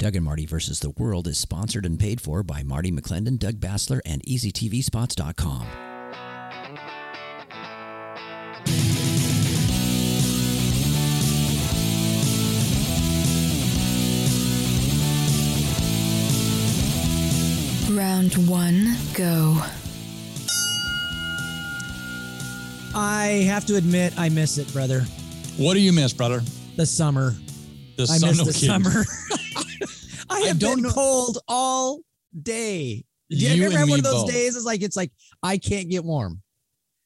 Doug and Marty versus the World is sponsored and paid for by Marty McClendon, Doug Bassler, and EasyTVSpots.com. Round one, go. I have to admit, I miss it, brother. What do you miss, brother? The summer. The I miss the kidding. summer. I I have don't been know- cold all day. Do you, You ever have one of those both. days? It's like it's like I can't get warm.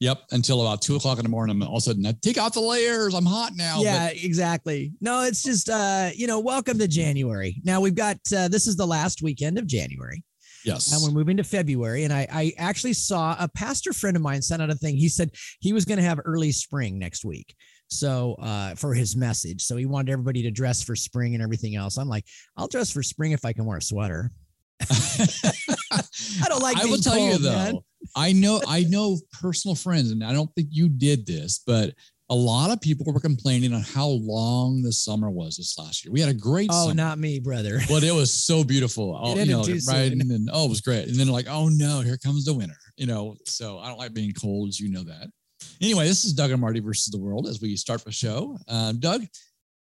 Yep. Until about two o'clock in the morning, I'm all of a sudden, I take out the layers. I'm hot now. yeah, exactly. No, it's just uh, you know, welcome to January. Now we've got uh, this is the last weekend of January. Yes. and we're moving to February. And I, I actually saw a pastor friend of mine send out a thing. He said he was going to have early spring next week. So uh, for his message, so he wanted everybody to dress for spring and everything else. I'm like, I'll dress for spring if I can wear a sweater. I don't like I will tell you cold, though, man. I know I know personal friends, and I don't think you did this, but a lot of people were complaining on how long the summer was this last year. We had a great Oh, summer. not me, brother. But it was so beautiful. Oh, It you know, right? And then, oh, it was great. And then like, oh no, here comes the winter. You know, so I don't like being cold, as you know that. Anyway, this is Doug and Marty versus the world as we start the show. Um, Doug,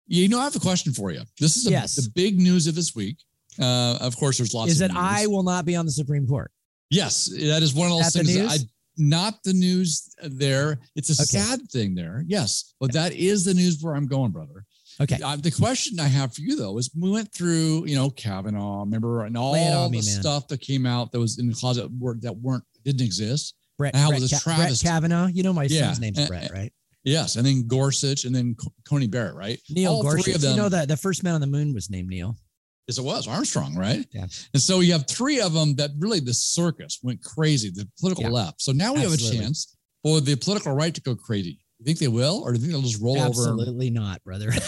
you know, I have a question for you. This is a, Yes. the big news of this week. Uh, of course, there's lots Is that news. I will not be on the Supreme Court? Yes, that is one of those things. I not the news there. It's a Okay. sad thing there. Yes, but that is the news where I'm going, brother. Okay. Uh, the question I have for you though is we went through, you know, Kavanaugh, remember, and all the me, stuff that came out that was in the closet that weren't didn't exist. Brett, Brett, was Ka- Brett? Kavanaugh. You know my Yeah. son's name's Uh, Brett, right? Yes, and then Gorsuch, and then Coney Barrett, right? Neil all Gorsuch. them. You know that the first man on the moon was named Neil. Yes, it was Armstrong, right? Yeah. And so you have three of them that really the circus went crazy, the political Yeah. left. So now we have a chance for the political right to go crazy. You think they will, or do you think they'll just roll over? Absolutely not, brother.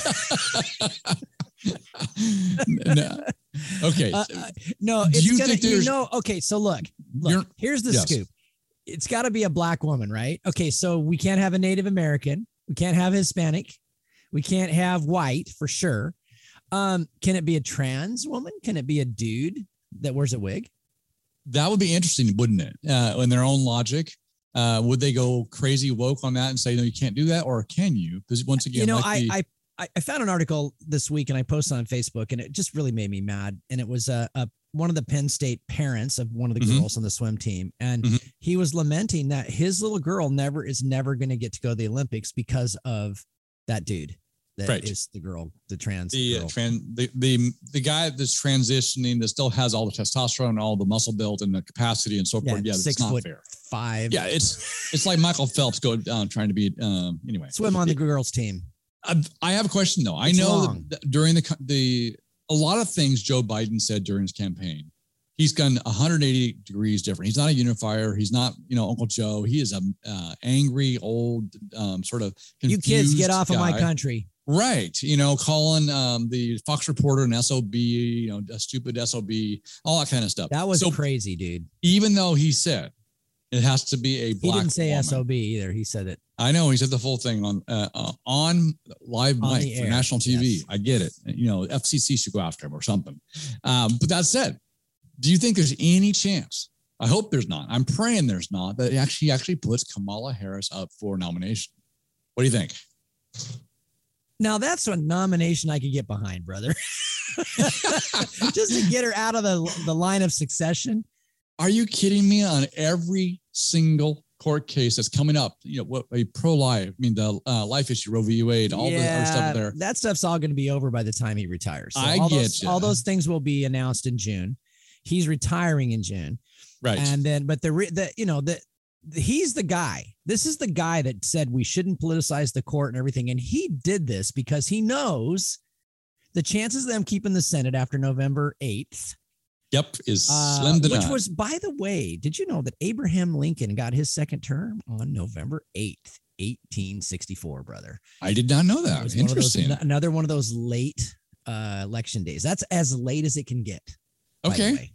no. Okay. Uh, uh, no, Do it's you gonna, think you there's- know, okay, so look, look, here's the Yes. scoop. It's got to be a black woman, right? Okay, so we can't have a Native American, we can't have Hispanic, we can't have white for sure. Um, can it be a trans woman? Can it be a dude that wears a wig? that would be interesting, wouldn't it? Uh, in their own logic, uh, would they go crazy woke on that and say no, you can't do that, or can you? Because once again, you know, like I, the- I I I found an article this week and I posted on Facebook and it just really made me mad. And it was a, a one of the Penn State parents of one of the Mhm. girls on the swim team, and Mhm. he was lamenting that his little girl never is never going to get to go to the Olympics because of that dude that is Right. the girl, the trans the, uh, girl. tran- the the the guy that's transitioning that still has all the testosterone, all the muscle build, and the capacity and so Yeah, forth. Yeah, six it's not foot fair. Five. Yeah, it's it's like Michael Phelps going down trying to be um anyway. swim on the girls team. I, I have a question though. I know that during the the a lot of things Joe Biden said during his campaign, he's gone 180 degrees different. He's not a unifier. He's not you know Uncle Joe. He is a uh, angry old um, sort of You kids get off of my country. Right. You know, calling um, the Fox reporter an SOB, you know, a stupid SOB, all that kind of stuff. That was so crazy, dude. even though he said it has to be a black. He didn't say woman. SOB either. He said it. I know he said the full thing on uh, uh, on live On mic for national TV. yes. I get it. You know, FCC should go after him or something. Um, but that said, do you think there's any chance? I hope there's not. I'm praying there's not. That he actually actually puts Kamala Harris up for nomination. What do you think? Now that's a nomination I could get behind, brother. Just to get her out of the, the line of succession. Are you kidding me? On every single court case that's coming up, you know, what a pro-life, I mean, the uh, life issue, Roe v. Wade, all the other stuff there. That stuff's all going to be over by the time he retires. So I all get those, all those things will be announced in June. He's retiring in June. Right. And then, but the, the, you know, the, the- he's the guy. This is the guy that said we shouldn't politicize the court and everything. And he did this because he knows the chances of them keeping the Senate after November 8th yep. Is uh, which was, by the way, did you know that Abraham Lincoln got his second term on November 8th, 1864, brother? I did not know that. one of those- Interesting. another one of those late uh, election days. That's as late as it can get. Okay. way.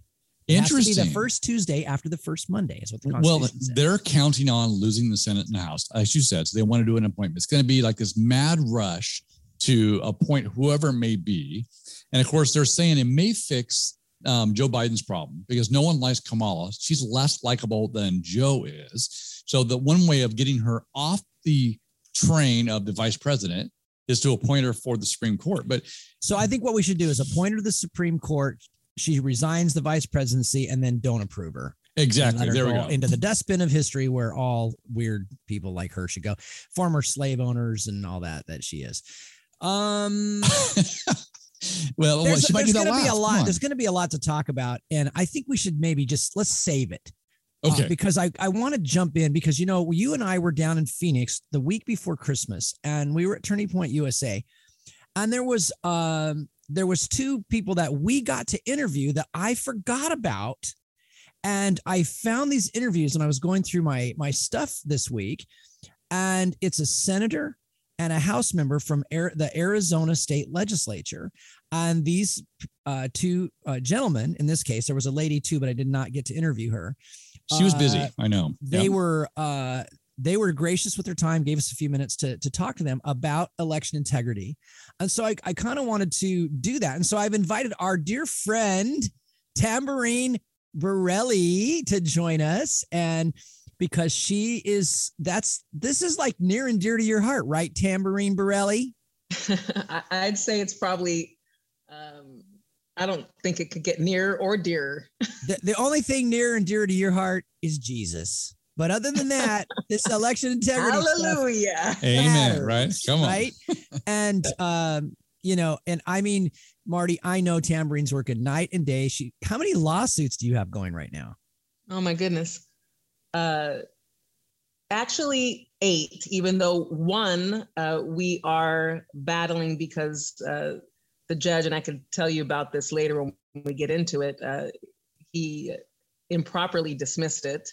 It has to be Interesting. the first Tuesday after the first Monday is what the well, says. they're counting on losing the Senate and the House, as you said. So they want to do an appointment. It's going to be like this mad rush to appoint whoever may be. And of course, they're saying it may fix um, Joe Biden's problem because no one likes Kamala. She's less likable than Joe is. So the one way of getting her off the train of the vice president is to appoint her for the Supreme Court. But So I think what we should do is appoint her to the Supreme Court. She resigns the vice presidency and then don't approve her. exactly, her there we go go. Into the dustbin of history where all weird people like her should go. Former slave owners and all that that she is. Um well, there's, she might do that gonna be a lot. There's gonna be a lot to talk about. And I think we should maybe just let's save it. uh, Okay. because I, I want to jump in because you know you and I were down in Phoenix the week before Christmas and we were at Turning Point USA and there was um there was two people that we got to interview that I forgot about and I found these interviews and I was going through my my stuff this week and it's a senator and a house member from Ar- the Arizona state legislature and these uh, two uh, gentlemen in this case there was a lady too but I did not get to interview her she was busy. uh, I know. they Yep. were uh they were gracious with their time gave us a few minutes to to talk to them about election integrity and so i, I kind of wanted to do that and so i've invited our dear friend Tamborine Borrelli to join us and because she is that's this is like near and dear to your heart right Tamborine Borrelli I- I'd say it's probably. Um, I don't think it could get near or dear. the, the only thing near and dear to your heart is jesus but other than that this election integrity stuff, Hallelujah! Amen. Right. Come on. right and um you know and i mean marty i know Tamborine's working night and day she how many lawsuits do you have going right now Oh my goodness. Uh, actually, eight. Even though one uh, we are battling because uh, the judge, and I can tell you about this later when we get into it. Uh, he improperly dismissed it.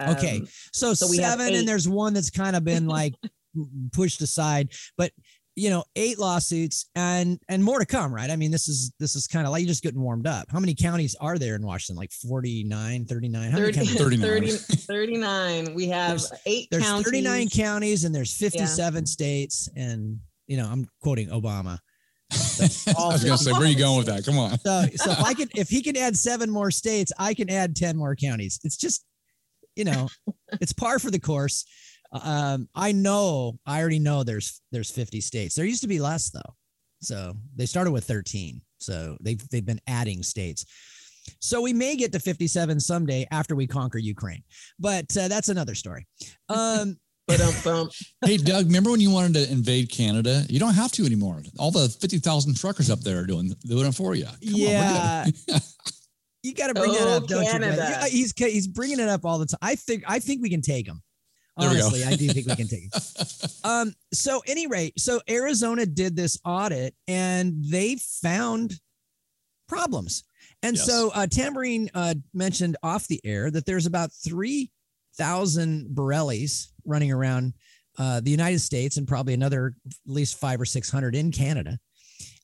Okay. Um, so, So we have seven and there's one that's kind of been like pushed aside but you know eight lawsuits and and more to come right i mean this is this is kind of like you're just getting warmed up how many counties are there in washington like 49 39 how many 30, 39. 30 39. We have There's- eight there's counties. 39 counties and there's 57 states and you know i'm quoting obama I was going to say, where are you going with that? Come on. So, so if I could, if he can add seven more states, I can add ten more counties. It's just, you know, it's par for the course. Um, I know, I already know there's there's 50 states. There used to be less though, so they started with 13. So they've they've been adding states. So we may get to 57 someday after we conquer Ukraine, but uh, that's another story. Um, But um. Hey, Doug, remember when you wanted to invade Canada? You don't have to anymore. All the 50,000 truckers up there are doing, doing it for you. Come on, yeah. You got to bring that Oh, up, don't you? Canada. brother? Yeah, He's he's bringing it up all the time. I think I think we can take him. Honestly, I do think we can take it. Um. So, any rate, so Arizona did this audit and they found problems. And Yes. so, uh, Tamborine uh, mentioned off the air that there's about three thousand Borrellis running around uh, the United States and probably another at least five or six hundred in Canada.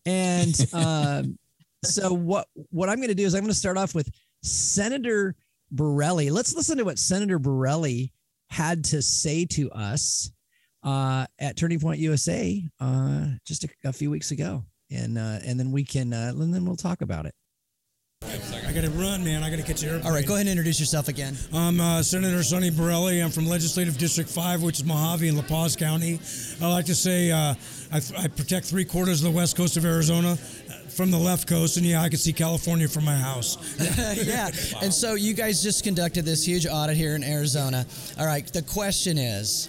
And um, so what what I'm going to do is I'm going to start off with Senator Borrelli. Let's listen to what Senator Borrelli had to say to us uh, at Turning Point USA uh, just a, a few weeks ago, and uh, and then we can uh, and then we'll talk about it. I got to run, man. I got to catch the airplane. All right, go ahead and introduce yourself again. I'm uh, Senator Sonny Borrelli. I'm from Legislative District 5, which is Mohave in La Paz County. I like to say uh, I, I protect three quarters of the west coast of Arizona from the left coast, and yeah, I can see California from my house. yeah. And so you guys just conducted this huge audit here in Arizona. All right. The question is,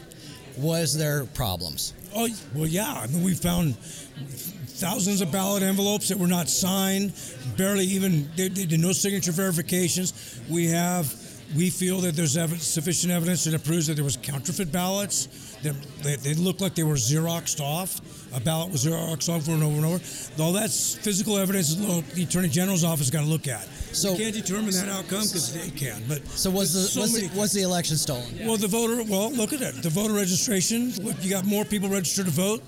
was there problems? Oh, well, yeah. I mean, we found thousands of ballot envelopes that were not signed, barely even, they, they did no signature verifications. We have, we feel that there's ev- sufficient evidence that proves that there was counterfeit ballots. That they, they looked like they were Xeroxed off. A ballot was Xeroxed off over and over and over. All that's physical evidence that the Attorney General's office got to look at. So- we can't determine that outcome because they can. But So was the so was, the, was the election stolen? well, the voter. Well, look at it. The voter registration. Look, you got more people registered to vote,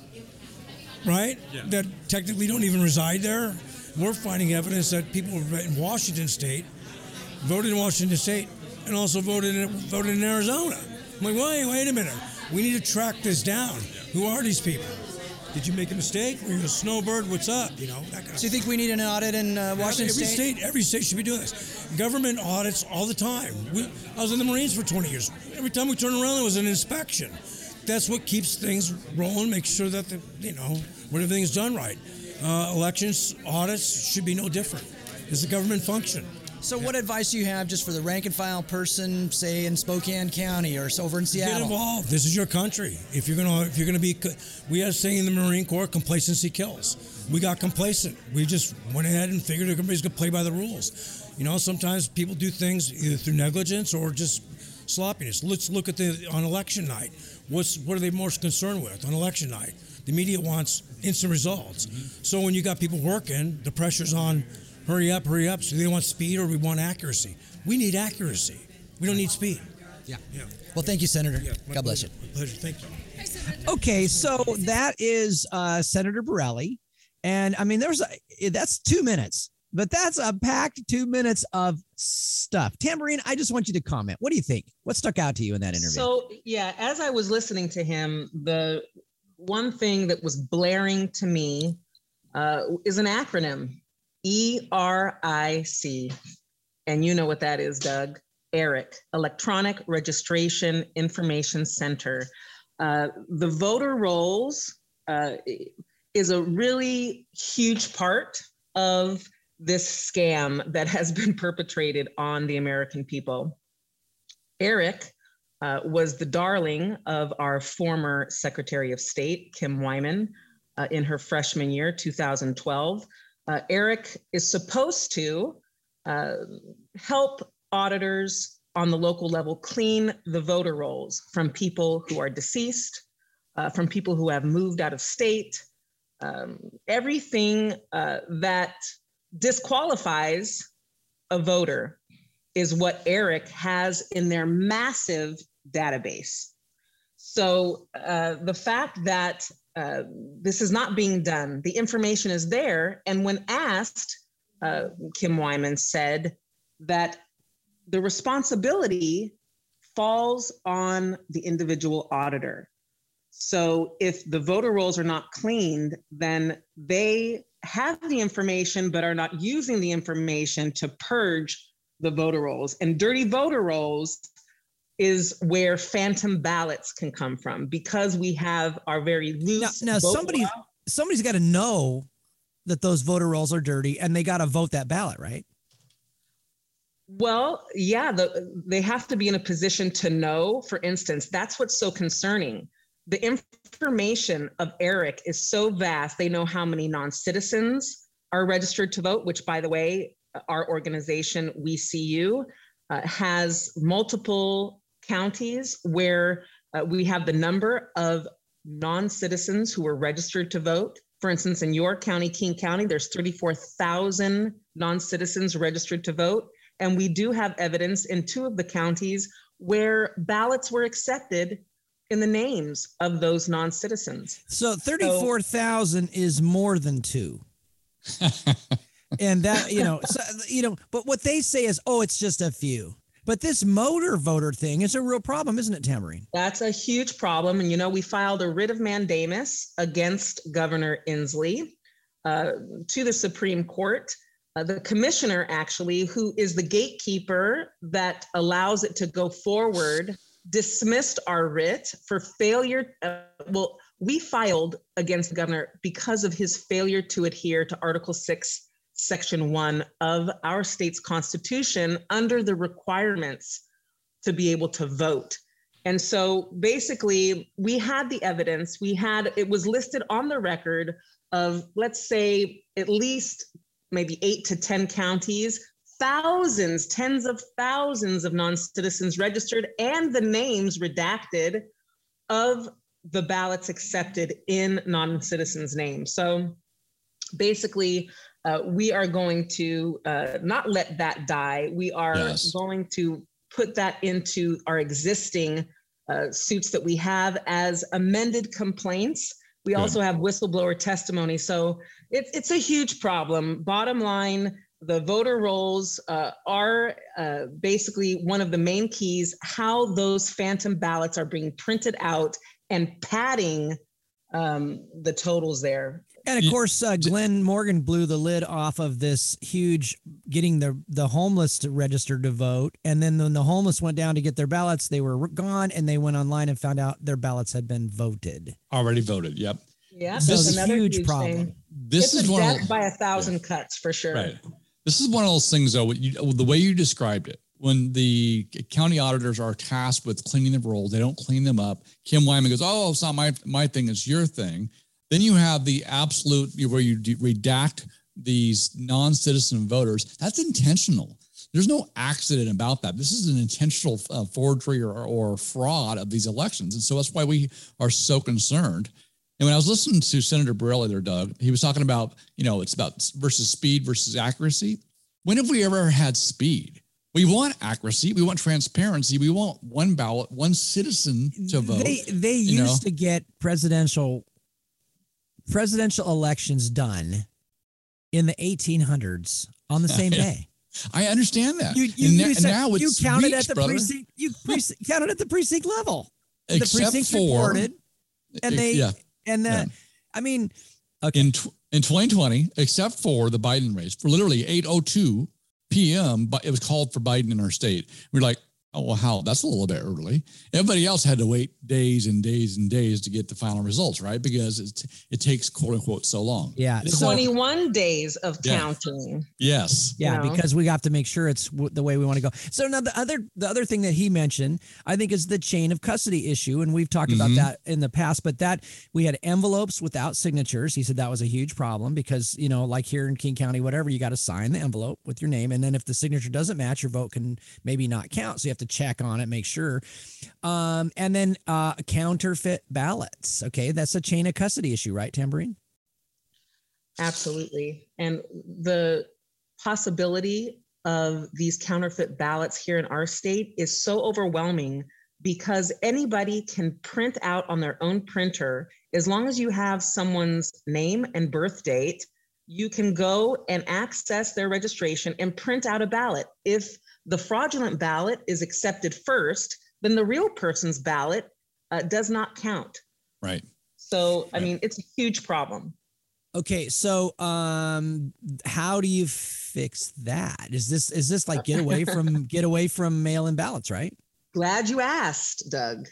right? That technically don't even reside there. We're finding evidence that people in Washington State voted in Washington State and also voted in, voted in Arizona. I'm like, wait, wait a minute. We need to track this down. Who are these people? Did you make a mistake? Were you a snowbird? What's up? You know that kind of So you think we need an audit in uh, Washington every State? state, every state should be doing this. Government audits all the time. We, I was in the Marines for 20 years. Every time we turn around, there was an inspection. That's what keeps things rolling. Make sure that the, you know when everything's done right. Uh, elections audits should be no different. It's a government function. So, what advice do you have just for the rank and file person, say in Spokane County or over in Seattle? Get involved. This is your country. If you're gonna, if you're gonna be, we had a saying in the Marine Corps: complacency kills. We got complacent. We just went ahead and figured everybody's gonna play by the rules. You know, sometimes people do things either through negligence or just sloppiness. Let's look at the on election night. What's what are they most concerned with on election night? The media wants instant results. Mm-hmm. So when you got people working, the pressure's on. Hurry up, hurry up. So they want speed or we want accuracy. We need accuracy. We don't need speed. Yeah. Yeah. Well, thank you, Senator. Yeah, God bless you. My pleasure. Thank you. Okay, so that is uh, Senator Borrelli, and I mean, there's a, that's two minutes, but that's a packed two minutes of stuff. Tamborine, I just want you to comment. What do you think? What stuck out to you in that interview? So, yeah, as I was listening to him, the one thing that was blaring to me uh, is an acronym E R I C. And you know what that is, Doug. ERIC, Electronic Registration Information Center. Uh, the voter rolls uh, is a really huge part of this scam that has been perpetrated on the American people. Eric uh, was the darling of our former Secretary of State, Kim Wyman, uh, in her freshman year, 2012. Uh, Eric is supposed to uh, help auditors on the local level clean the voter rolls from people who are deceased, uh, from people who have moved out of state, um, everything uh, that disqualifies a voter is what Eric has in their massive database. So uh, the fact that uh, this is not being done, the information is there. And when asked, uh, Kim Wyman said that the responsibility falls on the individual auditor. So if the voter rolls are not cleaned, then they have the information but are not using the information to purge the voter rolls. And dirty voter rolls is where phantom ballots can come from because we have our very loose. now, now vote somebody's law. somebody's got to know that those voter rolls are dirty, and they got to vote that ballot, right? Well, yeah, the, they have to be in a position to know. For instance, that's what's so concerning. The information of Eric is so vast. They know how many non citizens are registered to vote, which, by the way, our organization, We See You, uh, has multiple counties where uh, we have the number of non citizens who are registered to vote. For instance, in York County, King County, there's 34,000 non citizens registered to vote. And we do have evidence in two of the counties where ballots were accepted in the names of those non citizens. So thirty-four thousand is more than two. and that you know, so, you know, but what they say is, oh, it's just a few. But this motor voter thing is a real problem, isn't it, Tamarine? That's a huge problem. And, you know, we filed a writ of mandamus against Governor Inslee uh, to the Supreme Court. Uh, the commissioner, actually, who is the gatekeeper that allows it to go forward, dismissed our writ for failure. Uh, well, we filed against the governor because of his failure to adhere to Article 6, Section 1 of our state's constitution under the requirements to be able to vote. And so basically, we had the evidence, we had it was listed on the record of, let's say, at least maybe eight to 10 counties, thousands, tens of thousands of non citizens registered, and the names redacted of the ballots accepted in non citizens' names. So basically, uh, we are going to uh, not let that die. We are Yes. going to put that into our existing uh, suits that we have as amended complaints. We Good. also have whistleblower testimony. So it's, it's a huge problem. Bottom line, the voter rolls uh, are uh, basically one of the main keys how those phantom ballots are being printed out and padding um, the totals there. And of course, uh, Glenn Morgan blew the lid off of this huge getting the the homeless to register to vote, and then when the homeless went down to get their ballots, they were gone, and they went online and found out their ballots had been voted. Already voted. Yep. Yeah, So that's it's a another huge problem. thing. This it's is a one death of by a thousand cuts for sure. Right. This is one of those things, though. You, the way you described it, when the county auditors are tasked with cleaning the rolls, they don't clean them up. Kim Wyman goes, "Oh, it's not my my thing; it's your thing." Then you have the absolute where you redact these non-citizen voters. That's intentional. There's no accident about that. This is an intentional uh, forgery or, or fraud of these elections, and so that's why we are so concerned. And when I was listening to Senator Borrelli there, Doug, he was talking about, you know, it's about versus speed versus accuracy. When have we ever had speed? We want accuracy. We want transparency. We want one ballot, one citizen to vote. They they used know? to get presidential presidential elections done in the 1800s on the same day. I understand that. You you, and, you, said- now you counted weeks, at the brother. precinct. You precinct, counted at the precinct level. the Except precincts for reported, and they yeah, and that. I mean, okay. in tw- in 2020, except for the Biden race, for literally 8:02 p.m., but it was called for Biden in our state. We're like, oh well, how? That's a little bit early. Everybody else had to wait days and days and days to get the final results, right? Because it it takes quote unquote so long. yeah. So 21 days of Yeah. counting. Yes. Yeah, you know? because we have to make sure it's w- the way we want to go. So now the other the other thing that he mentioned, I think, is the chain of custody issue, and we've talked about Mhm. that in the past. But that we had envelopes without signatures. He said that was a huge problem because you know, like here in King County, whatever, you got to sign the envelope with your name, and then if the signature doesn't match, your vote can maybe not count. So you have to check on it, make sure. Um, and then uh, counterfeit ballots. Okay, that's a chain of custody issue, right, Tamborine? Absolutely. And the possibility of these counterfeit ballots here in our state is so overwhelming because anybody can print out on their own printer as long as you have someone's name and birth date you can go and access their registration and print out a ballot if the fraudulent ballot is accepted first then the real person's ballot uh, does not count Right. so i Right. mean it's a huge problem Okay, so um how do you fix that? Is this is this like get away from get away from mail-in ballots, right? Glad you asked, Doug,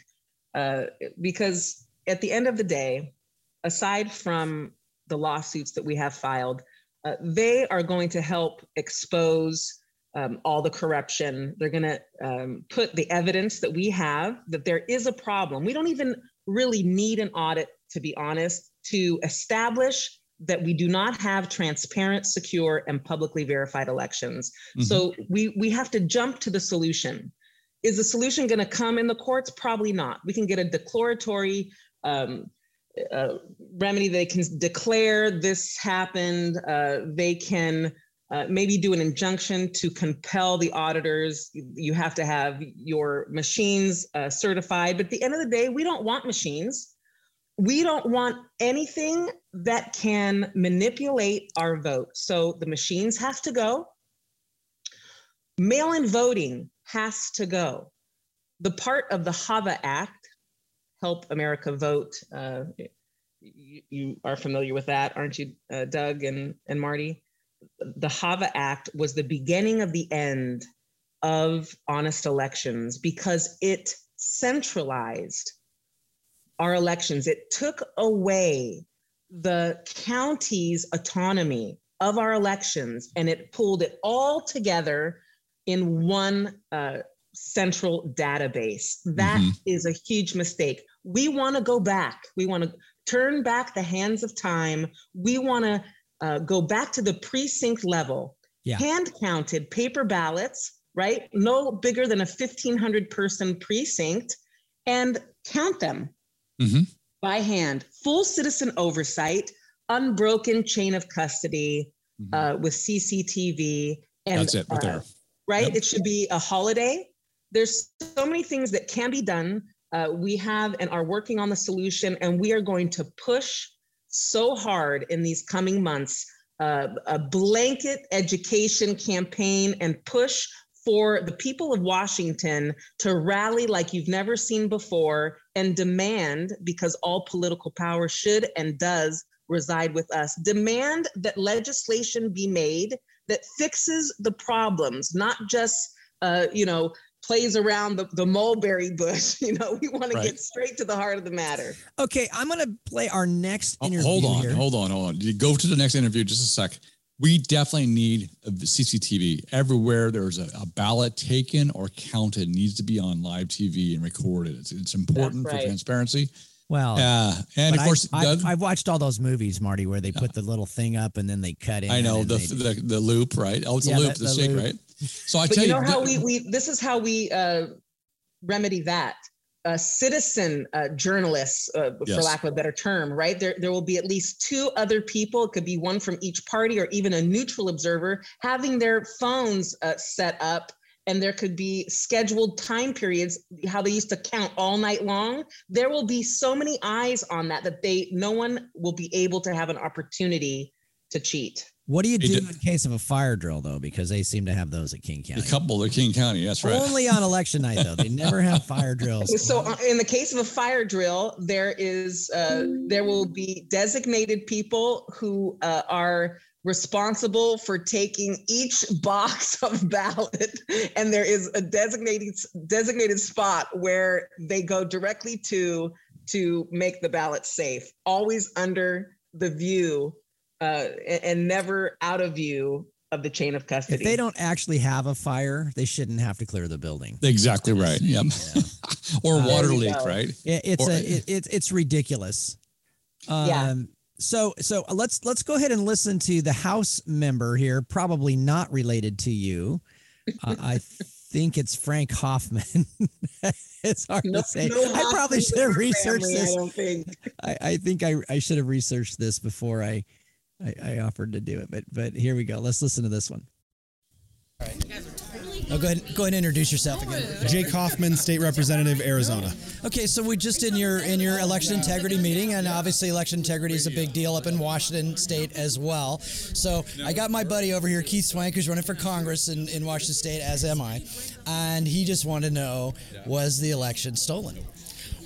uh, because at the end of the day, aside from the lawsuits that we have filed, uh, they are going to help expose um, all the corruption. They're going to um, put the evidence that we have that there is a problem. We don't even really need an audit, to be honest, to establish that we do not have transparent, secure, and publicly verified elections. Mhm. So we we have to jump to the solution. Is the solution going to come in the courts? Probably not. We can get a declaratory um, uh, remedy. They can declare this happened. Uh, they can uh, maybe do an injunction to compel the auditors. You have to have your machines uh, certified. But at the end of the day, we don't want machines. We don't want anything that can manipulate our vote. So the machines have to go. Mail in voting has to go. The part of the HAVA Act, Help America Vote, uh, you, you are familiar with that, aren't you, uh, Doug and, and Marty? The HAVA Act was the beginning of the end of honest elections because it centralized our elections. It took away the county's autonomy of our elections and it pulled it all together in one uh, central database. That Mhm. is a huge mistake. We want to go back. We want to turn back the hands of time. We want to uh, go back to the precinct level, Yeah. hand counted paper ballots, right? No bigger than a 1,500 person precinct, and count them Mhm. by hand. Full citizen oversight, unbroken chain of custody Mhm. uh, with CCTV. And That's it right uh, there. right? Yep. It should be a holiday. There's so many things that can be done. Uh, we have and are working on the solution, and we are going to push so hard in these coming months uh, a blanket education campaign and push for the people of Washington to rally like you've never seen before and demand, because all political power should and does reside with us, demand that legislation be made that fixes the problems, not just, uh, you know, plays around the, the mulberry bush. You know, we want to get straight to the heart of the matter. Okay, I'm gonna play our next Oh, interview. hold on, here. hold on, hold on. You go to the next interview just a sec. We definitely need a CCTV everywhere. There's a, a ballot taken or counted needs to be on live TV and recorded. It's, it's important right. for transparency. Well, Uh, and of course, I, Doug, I, have watched all those movies, Marty, where they put the little thing up and then they cut in. I know the, the the loop, right? Oh, it's Yeah, a loop, the- the, the shake, loop. right? So I But tell you you, know how the- we, we this is how we uh, remedy that. Uh, citizen uh, journalists, uh, for lack of a better term, right? There, there will be at least two other people. It could be one from each party or even a neutral observer having their phones uh, set up. And there could be scheduled time periods, how they used to count all night long. There will be so many eyes on that that they no one will be able to have an opportunity to cheat. what do you do in case of a fire drill, though? Because they seem to have those at King County. a couple at King County, that's right. Only on election night, though. They never have fire drills. So, uh, in the case of a fire drill, there is uh, there will be designated people who uh, are responsible for taking each box of ballot, and there is a designated designated spot where they go directly to to make the ballot safe, always under the view uh, a- and never out of view of the chain of custody. if they don't actually have a fire, they shouldn't have to clear the building. Exactly right. Yep. or Uh, water There leak, go. right? It, it's Or- a it, it's it's ridiculous. Um, Yeah. So so let's let's go ahead and listen to the House member here, probably not related to you. Uh, I think it's Frank Hoffman. it's hard No- to say. no I probably should have family, this. I don't think. I, I think I, I should have researched this before I, I I offered to do it. But but here we go. Let's listen to this one. Oh, go ahead. Go ahead and introduce yourself again. Jake Hoffman, State Representative, Arizona. Okay, so we just in your in your election integrity meeting, and obviously election integrity is a big deal up in Washington State as well. So I got my buddy over here, Keith Swank, who's running for Congress in, in Washington State, as am I, and he just wanted to know was the election stolen?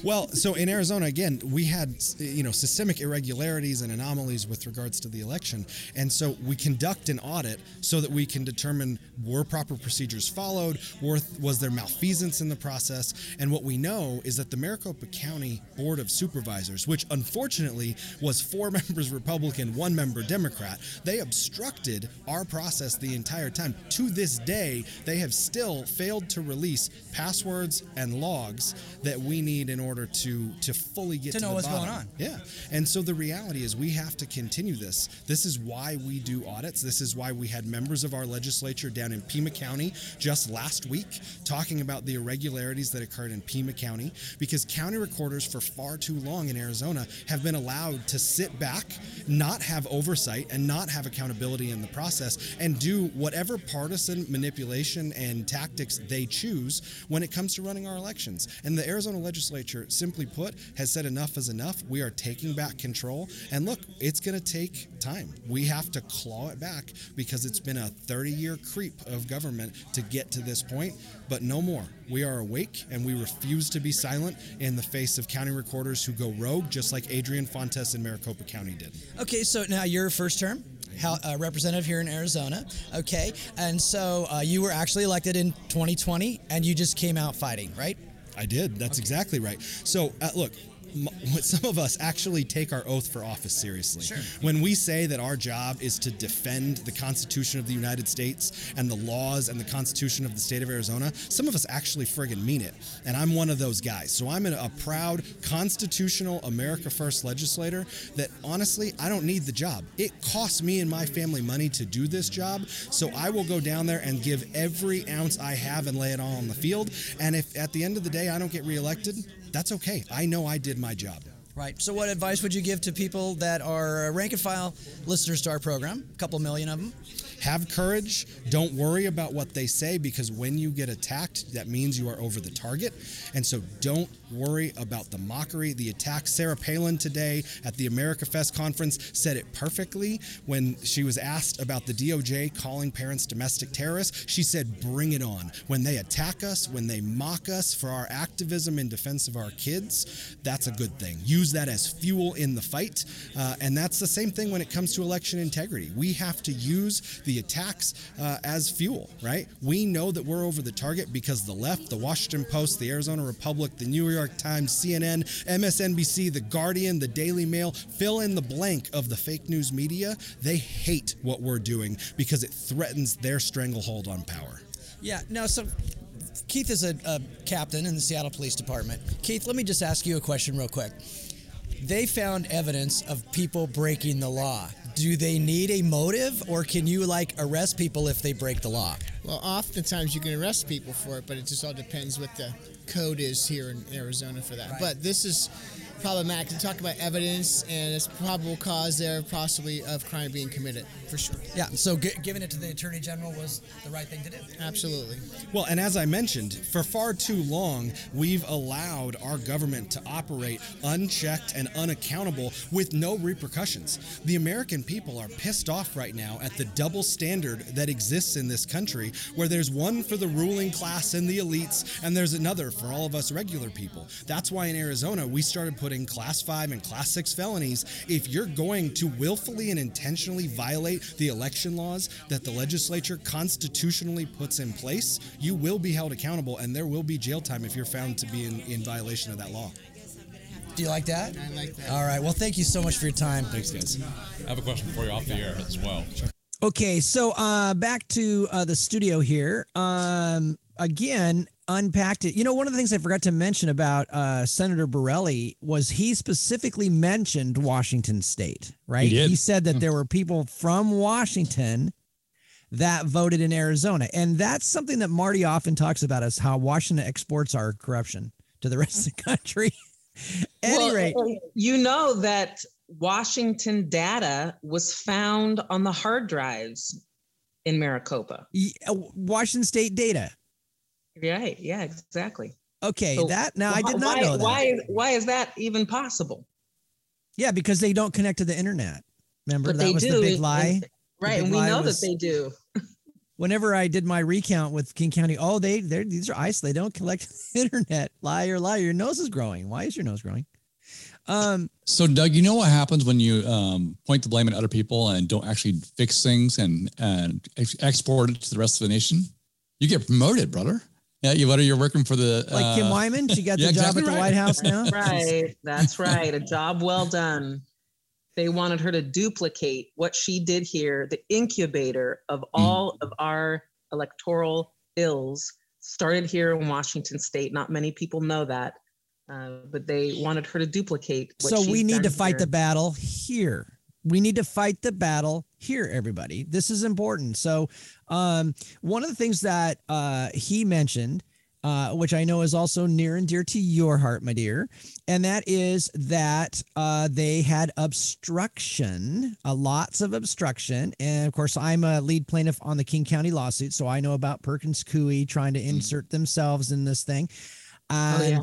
Well, so in Arizona, again, we had you know systemic irregularities and anomalies with regards to the election, and so we conduct an audit so that we can determine were proper procedures followed, were, was there malfeasance in the process, and what we know is that the Maricopa County Board of Supervisors, which unfortunately was four members Republican, one member Democrat, they obstructed our process the entire time. To this day, they have still failed to release passwords and logs that we need in order to to fully get To to, know what's going on. Yeah, and so the reality is we have to continue this. This is why we do audits. This is why we had members of our legislature down in Pima County just last week talking about the irregularities that occurred in Pima County because county recorders for far too long in Arizona have been allowed to sit back, not have oversight, and not have accountability in the process, and do whatever partisan manipulation and tactics they choose when it comes to running our elections. And the Arizona legislature, simply put, has said enough is enough. We are taking back control. And look, it's going to take time. We have to claw it back because it's been a 30 year creep of government to get to this point, but no more. We are awake and we refuse to be silent in the face of county recorders who go rogue, just like Adrian Fontes in Maricopa County did. Okay, so now your first term. How, uh, representative here in Arizona, okay, and so uh, you were actually elected in 2020, and you just came out fighting, right? I did. That's exactly right. So, uh, look, some of us actually take our oath for office seriously. When we say that our job is to defend the Constitution of the United States and the laws and the Constitution of the state of Arizona, some of us actually friggin' mean it. And I'm one of those guys. So I'm a, a proud constitutional America First legislator that honestly, I don't need the job. It costs me and my family money to do this job. So I will go down there and give every ounce I have and lay it all on the field. And if at the end of the day I don't get reelected, that's okay. I know I did my job. Right. So, what advice would you give to people that are rank and file listeners to our program? A couple million of them. Have courage. Don't worry about what they say because when you get attacked, that means you are over the target. And so don't worry about the mockery, the attack. Sarah Palin today at the America Fest conference said it perfectly when she was asked about the DOJ calling parents domestic terrorists. She said, Bring it on. When they attack us, when they mock us for our activism in defense of our kids, that's a good thing. Use that as fuel in the fight. Uh, and that's the same thing when it comes to election integrity. We have to use the attacks uh, as fuel, right? We know that we're over the target because the left, the Washington Post, the Arizona Republic, the New York Times, CNN, MSNBC, the Guardian, the Daily Mail, fill in the blank of the fake news media. They hate what we're doing because it threatens their stranglehold on power. Yeah. No. So Keith is a, a, captain in the Seattle Police Department. Keith, let me just ask you a question real quick. They found evidence of people breaking the law. Do they need a motive, or can you like arrest people if they break the law? Well, oftentimes you can arrest people for it, but it just all depends what the code is here in Arizona for that. Right. But this is problematic to talk about evidence and its probable cause there possibly of crime being committed for sure. Yeah so g- giving it to the attorney general was the right thing to do. Absolutely. Well and as i mentioned for far too long we've allowed our government to operate unchecked and unaccountable with no repercussions. The american people are pissed off right now at the double standard that exists in this country where there's one for the ruling class and the elites and there's another for all of us regular people. That's why in arizona we started putting putting class five and class six felonies if you're going to willfully and intentionally violate the election laws that the legislature constitutionally puts in place, you will be held accountable and there will be jail time if you're found to be in, in violation of that law. Do you like that? I like that. All right. Well, thank you so much for your time. Thanks, guys. I have a question for you off the air as well. Okay, so uh, back to uh, the studio here. Um, again, unpacked it. You know, one of the things I forgot to mention about uh, Senator Borrelli was he specifically mentioned Washington State, right? He, he said that hmm. there were people from Washington that voted in Arizona. And that's something that Marty often talks about is how Washington exports our corruption to the rest of the country. any well, rate. You know that Washington data was found on the hard drives in Maricopa. Uh, Washington State data. Right. Yeah, exactly. Okay, so that now I did not why, know that. Why why is that even possible? Yeah, because they don't connect to the internet. Remember but that was do. the big lie. And, right, and we know was, that they do. whenever I did my recount with King County, oh, they they these are ice. They don't collect the internet. Liar, liar. Your nose is growing. Why is your nose growing? Um, so Doug, you know what happens when you um, point the blame at other people and don't actually fix things and and export it to the rest of the nation? You get promoted, brother. Yeah, you what are you working for the like uh, Kim Wyman? She got the yeah, job exactly at the right. White House now. right, that's right. A job well done. They wanted her to duplicate what she did here. The incubator of hmm. all mm. of our electoral ills started here in Washington State. Not many people know that, uh, but they wanted her to duplicate. so we need to fight here. the battle here we need to fight the battle here everybody this is important so um, one of the things that uh, he mentioned uh, which I know is also near and dear to your heart, my dear, and that is that uh, they had obstruction, uh, lots of obstruction, and of course, I'm a lead plaintiff on the King County lawsuit, so I know about Perkins Coie trying to mm. insert themselves in this thing, and. Oh, yeah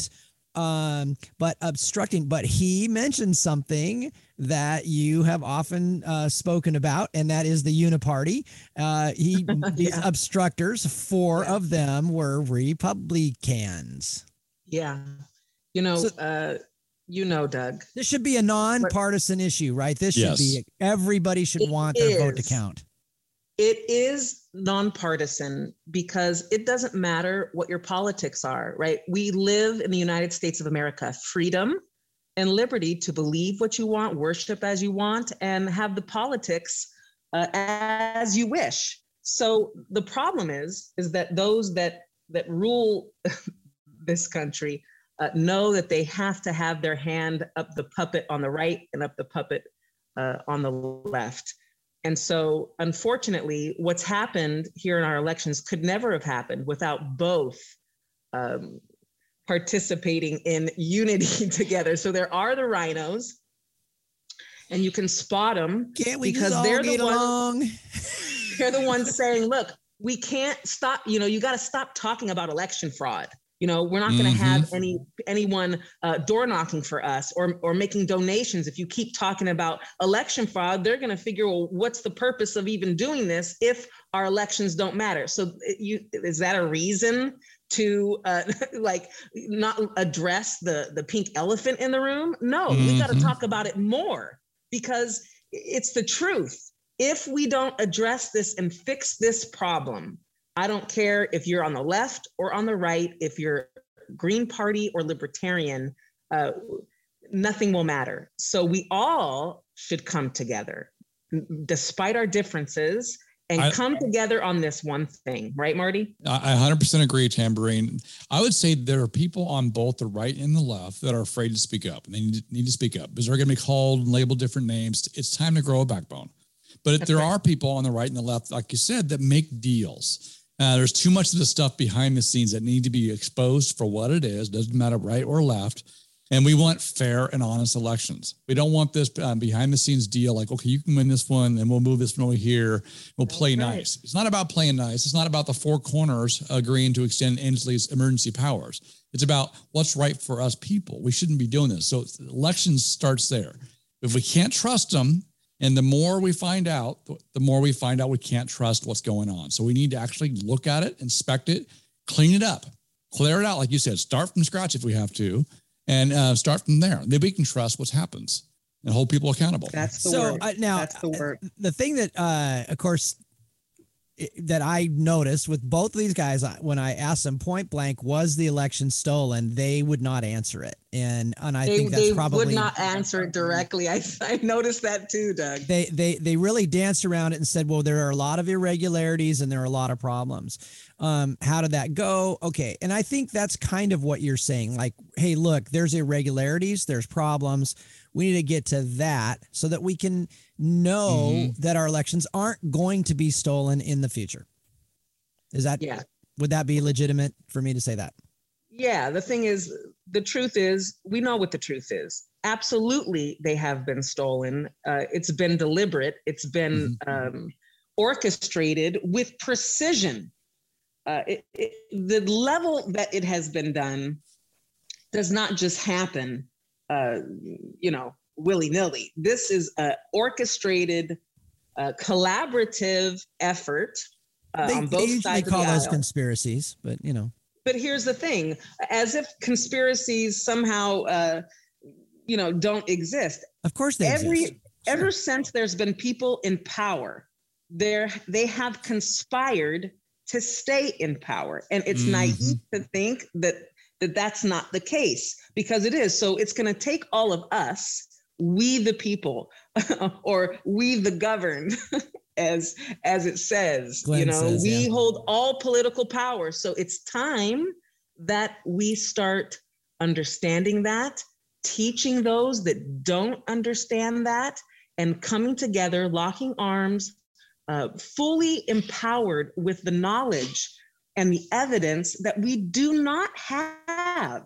um, but obstructing. But he mentioned something that you have often uh, spoken about, and that is the uniparty. Uh, he these obstructors, four yeah. of them were Republicans. Yeah, you know, so, uh, you know, Doug. This should be a nonpartisan but, issue, right? This should yes. be everybody should want their vote to count. It is nonpartisan because it doesn't matter what your politics are, right? We live in the United States of America, freedom and liberty to believe what you want, worship as you want, and have the politics uh, as you wish. So the problem is, is that those that that rule this country uh, know that they have to have their hand up the puppet on the right and up the puppet uh, on the left. And so, unfortunately, what's happened here in our elections could never have happened without both um, participating in unity together. So there are the rhinos, and you can spot them Can't we because they're the ones. they're the ones saying, look, we can't stop, you know, you got to stop talking about election fraud. You know, we're not going to Mhm. have any anyone uh, door knocking for us or or making donations. If you keep talking about election fraud, they're going to figure, well, what's the purpose of even doing this if our elections don't matter? So, you is that a reason to uh, like not address the the pink elephant in the room? No, we got to talk about it more because it's the truth. If we don't address this and fix this problem, I don't care if you're on the left or on the right, if you're Green Party or Libertarian, uh, nothing will matter. So we all should come together despite our differences and I- come together on this one thing, right, Marty? I I 100% agree, Tamborine. I would say there are people on both the right and the left that are afraid to speak up. And they need to, need to speak up because they're going to be called and labeled different names. It's time to grow a backbone. But there right. are people on the right and the left, like you said, that make deals. Uh, there's too much of the stuff behind the scenes that need to be exposed for what it is. Doesn't matter right or left. And we want fair and honest elections. We don't want this um, behind the scenes deal like, okay, you can win this one and we'll move this one over here. We'll play right. nice. It's not about playing nice. It's not about the four corners agreeing to extend Inslee's emergency powers. It's about what's right for us people. We shouldn't be doing this. So elections starts there. If we can't trust them, and the more we find out, the more we find out we can't trust what's going on. So we need to actually look at it, inspect it, clean it up, clear it out, like you said, start from scratch if we have to, and uh, start from there. Then we can trust what happens and hold people accountable. That's the so word. uh, now That's the word. the thing that uh of course i- that I noticed with both of these guys when I asked them point blank was the election stolen they would not answer it. And and I they think that's they probably would not answer it directly. I, I noticed that too, Doug. they they they really danced around it and said well there are a lot of irregularities and there are a lot of problems. Um how did that go? Okay. And i think that's kind of what you're saying. Like hey look there's irregularities there's problems we need to get to that so that we can know Mhm. that our elections aren't going to be stolen in the future is that Yeah. would that be legitimate for me to say that Yeah, the thing is, the truth is, we know what the truth is. Absolutely, they have been stolen. Uh, it's been deliberate. It's been um, orchestrated with precision. Uh, it, it, the level that it has been done does not just happen, uh, you know, willy nilly. This is a orchestrated, uh, collaborative effort uh, they, on they both usually sides call of the those aisle. conspiracies but you know but here's the thing as if conspiracies somehow uh, you know don't exist of course they every exist. ever since there's been people in power there they have conspired to stay in power and it's Mhm. naive to think that that that's not the case because it is so it's going to take all of us we the people or we the governed as as it says you know says, we yeah. hold all political power so it's time that we start understanding that teaching those that don't understand that and coming together locking arms uh, fully empowered with the knowledge and the evidence that we do not have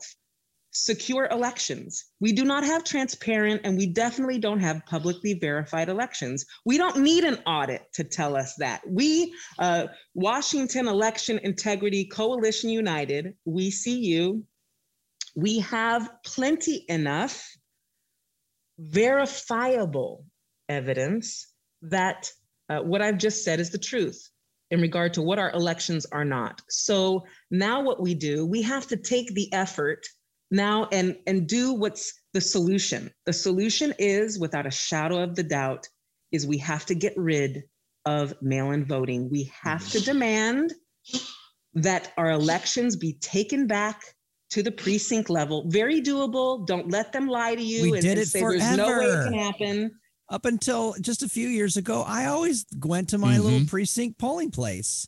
secure elections. We do not have transparent, and we definitely don't have publicly verified elections. We don't need an audit to tell us that. We, uh, Washington Election Integrity Coalition United, we see you. We have plenty enough verifiable evidence that uh, what I've just said is the truth in regard to what our elections are not. So now what we do, we have to take the effort now and and do what's the solution. The solution is without a shadow of the doubt is we have to get rid of mail-in voting. We have to demand that our elections be taken back to the precinct level. Very doable. Don't let them lie to you We and, did and say there's no way it can happen. Up until just a few years ago, I always went to my little precinct polling place,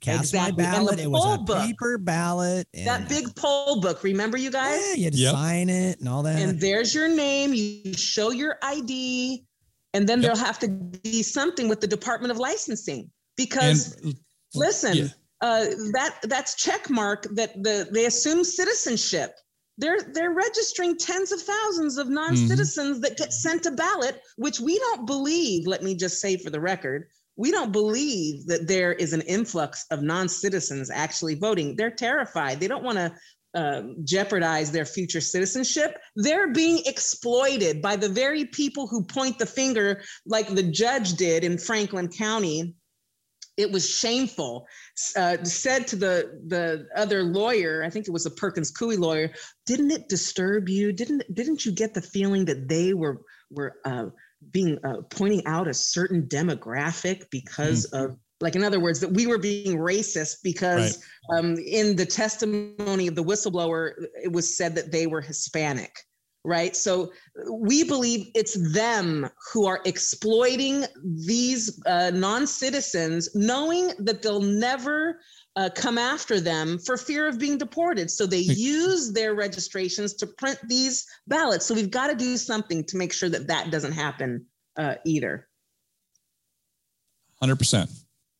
cast Exactly. my ballot. It was a book. paper ballot. And That big poll book, remember you guys? yeah, you had to Yep. sign it and all that. and there's your name. You show your ID, and then Yep. there'll have to be something with the Department of Licensing because And listen, yeah. uh, that that's check mark that the they assume citizenship. They're they're registering tens of thousands of non-citizens that get sent a ballot, which we don't believe. Let me just say for the record, we don't believe that there is an influx of non-citizens actually voting. They're terrified. They don't want to uh, jeopardize their future citizenship. They're being exploited by the very people who point the finger, like the judge did in Franklin County. It was shameful. Uh, said to the the other lawyer, I think it was a Perkins Coie lawyer, didn't it disturb you? Didn't didn't you get the feeling that they were were uh, being uh, pointing out a certain demographic because mm-hmm. of like in other words that we were being racist because right. um, in the testimony of the whistleblower it was said that they were hispanic right so we believe it's them who are exploiting these uh, non-citizens knowing that they'll never uh, come after them for fear of being deported. So they use their registrations to print these ballots. So we've got to do something to make sure that that doesn't happen uh, either. Hundred percent.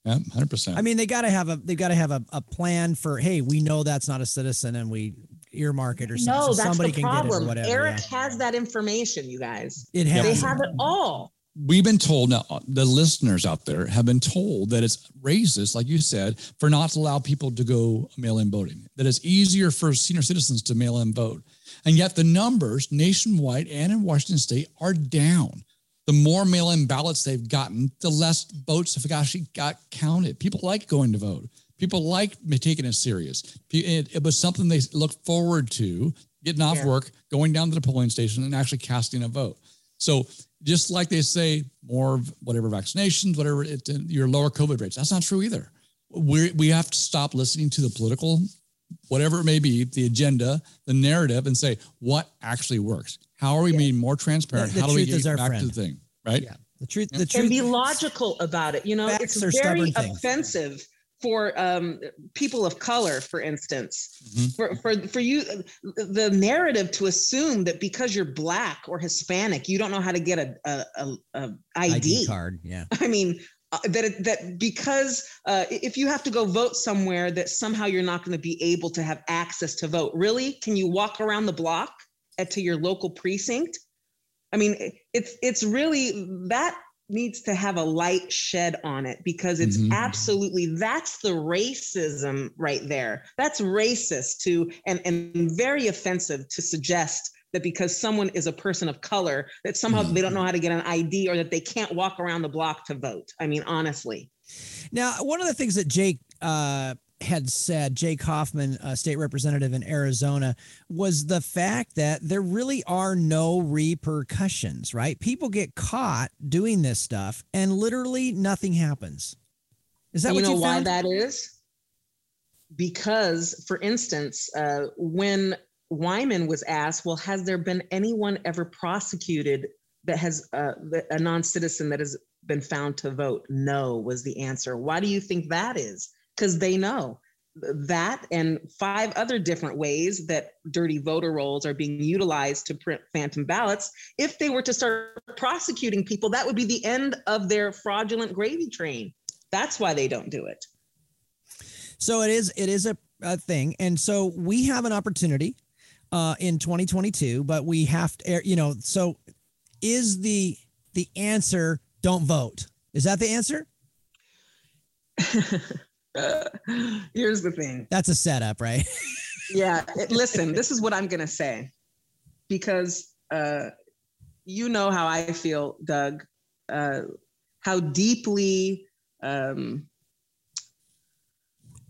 Yeah, hundred percent. I mean, they got to have a they got to have a, a plan for. Hey, we know that's not a citizen, and we earmark it or something. No, so that's somebody the problem. Eric yeah. has that information, you guys. It has. They have it all we've been told now the listeners out there have been told that it's racist like you said for not to allow people to go mail-in voting that it's easier for senior citizens to mail in vote and yet the numbers nationwide and in washington state are down the more mail-in ballots they've gotten the less votes have actually got counted people like going to vote people like me taking it serious it, it was something they looked forward to getting off yeah. work going down to the polling station and actually casting a vote so just like they say more whatever vaccinations, whatever it, your lower COVID rates. That's not true either. We we have to stop listening to the political, whatever it may be, the agenda, the narrative, and say what actually works. How are we yeah. being more transparent? The, the How do we get back friend. to the thing? Right? Yeah. The truth. The truth. And be logical about it. You know, it's very offensive for um, people of color, for instance, mm-hmm. for, for, for you, the narrative to assume that because you're black or Hispanic, you don't know how to get a, a, a, ID. ID. card. Yeah. I mean, uh, that it, that because uh, if you have to go vote somewhere, that somehow you're not going to be able to have access to vote. Really? Can you walk around the block at to your local precinct? I mean, it's it's really that needs to have a light shed on it because it's mm-hmm. absolutely that's the racism right there that's racist to and and very offensive to suggest that because someone is a person of color that somehow mm-hmm. they don't know how to get an id or that they can't walk around the block to vote i mean honestly now one of the things that jake uh, had said, Jake Hoffman, a state representative in Arizona, was the fact that there really are no repercussions, right? People get caught doing this stuff and literally nothing happens. Is that you what know you why that is? Because, for instance, uh, when Wyman was asked, well, has there been anyone ever prosecuted that has uh, a non citizen that has been found to vote? No, was the answer. Why do you think that is? Because they know that and five other different ways that dirty voter rolls are being utilized to print phantom ballots. If they were to start prosecuting people, that would be the end of their fraudulent gravy train. That's why they don't do it. So it is it is a, a thing. And so we have an opportunity uh, in 2022, but we have to, you know, so is the the answer don't vote? Is that the answer? here's the thing. That's a setup, right? yeah. Listen, this is what I'm going to say because uh, you know how I feel, Doug, uh, how deeply. Um,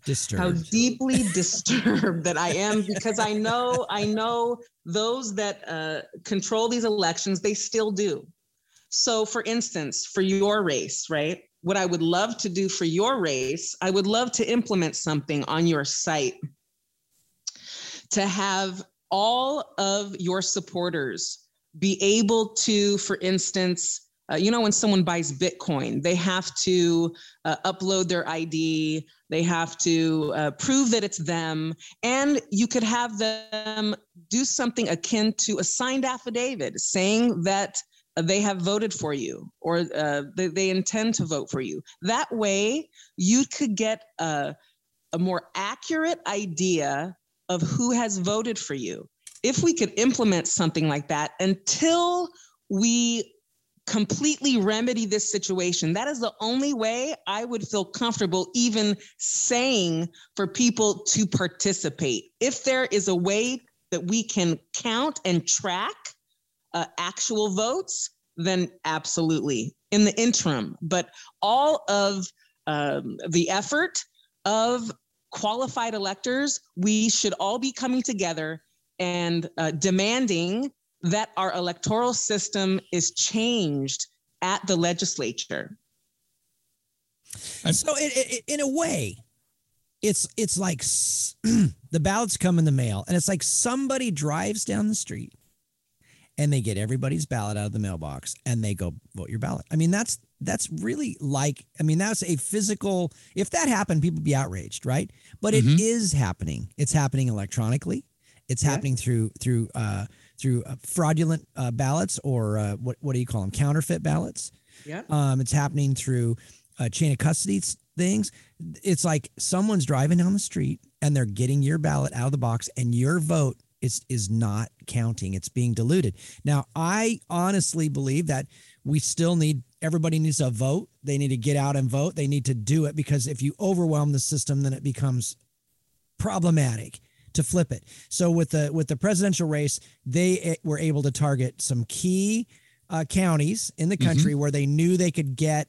disturbed. How deeply disturbed that I am because I know I know those that uh, control these elections they still do. So, for instance, for your race, right? What I would love to do for your race, I would love to implement something on your site to have all of your supporters be able to, for instance, uh, you know, when someone buys Bitcoin, they have to uh, upload their ID, they have to uh, prove that it's them, and you could have them do something akin to a signed affidavit saying that they have voted for you or uh, they, they, intend to vote for you. That way, you could get a, a more accurate idea of who has voted for you. If we could implement something like that until we completely remedy this situation. That is the only way I would feel comfortable even saying for people to participate. If there is a way that we can count and track uh, actual votes, then absolutely in the interim. But all of um, the effort of qualified electors, we should all be coming together and uh, demanding that our electoral system is changed at the legislature. So, it, it, in a way, it's it's like the ballots come in the mail, and it's like somebody drives down the street, and they get everybody's ballot out of the mailbox, and they go vote your ballot. I mean, that's that's really like I mean, that's a physical. If that happened, people would be outraged, right? But it Mhm. is happening. It's happening electronically. It's happening through through uh, through uh, fraudulent uh, ballots or uh, what what do you call them? Counterfeit ballots. Yeah. Um, it's happening through uh, chain of custody things. It's like someone's driving down the street and they're getting your ballot out of the box, and your vote is is not counting. It's being diluted. Now, I honestly believe that we still need everybody needs to vote. They need to get out and vote. They need to do it because if you overwhelm the system, then it becomes problematic to flip it. So with the with the presidential race, they eh, were able to target some key uh, counties in the country where they knew they could get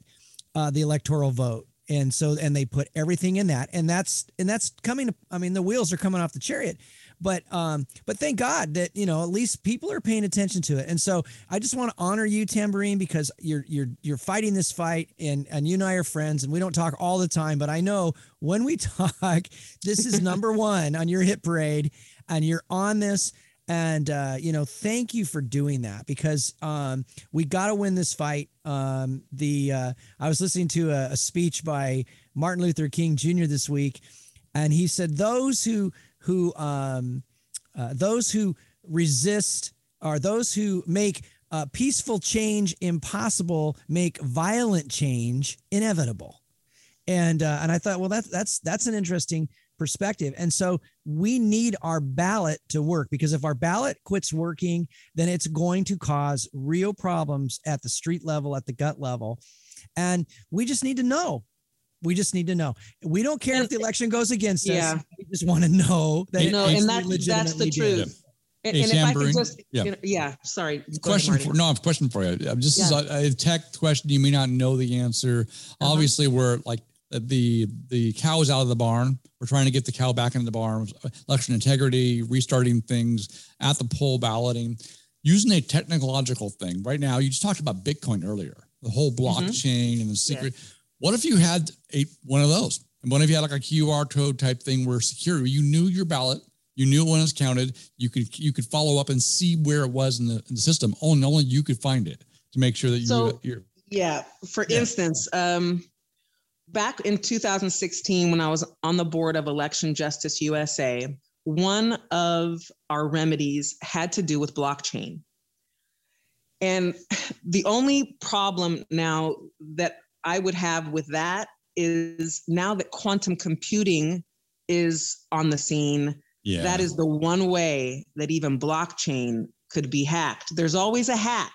uh, the electoral vote, and so and they put everything in that, and that's and that's coming. to- I mean, the wheels are coming off the chariot. But um, but thank God that you know at least people are paying attention to it, and so I just want to honor you, Tamborine, because you're you're you're fighting this fight, and and you and I are friends, and we don't talk all the time, but I know when we talk, this is number one on your hit parade, and you're on this, and uh, you know thank you for doing that because um, we got to win this fight. Um, the uh, I was listening to a, a speech by Martin Luther King Jr. this week, and he said those who who um, uh, those who resist are those who make uh, peaceful change impossible make violent change inevitable and uh, and I thought, well, that's that's that's an interesting perspective. And so we need our ballot to work because if our ballot quits working, then it's going to cause real problems at the street level, at the gut level, and we just need to know. We just need to know. We don't care if the election goes against Yeah. us. We just want to know that no, it and that, actually that's the legitimately did. truth. And, and if I Tamborine. could just, Yeah. you know, yeah, sorry. Go ahead, question for no, I have a question for you. Uh, This is a, a tech question. You may not know the answer. Uh-huh. Obviously, we're like uh, the the cow is out of the barn. We're trying to get the cow back into the barn. Election integrity, restarting things at the poll, balloting, using a technological thing. Right now, you just talked about Bitcoin earlier, the whole Mm-hmm. blockchain and the secret. What if you had a one of those? And what if you had like a QR code type thing where secure? You knew your ballot. You knew when it was counted. You could you could follow up and see where it was in the, in the system. Only only you could find it to make sure that you So- you're Yeah. For Yeah. instance, um, back in 2016, when I was on the board of Election Justice USA, one of our remedies had to do with blockchain. And the only problem now that I would have with that is now that quantum computing is on the scene, yeah. that is the one way that even blockchain could be hacked. There's always a hack.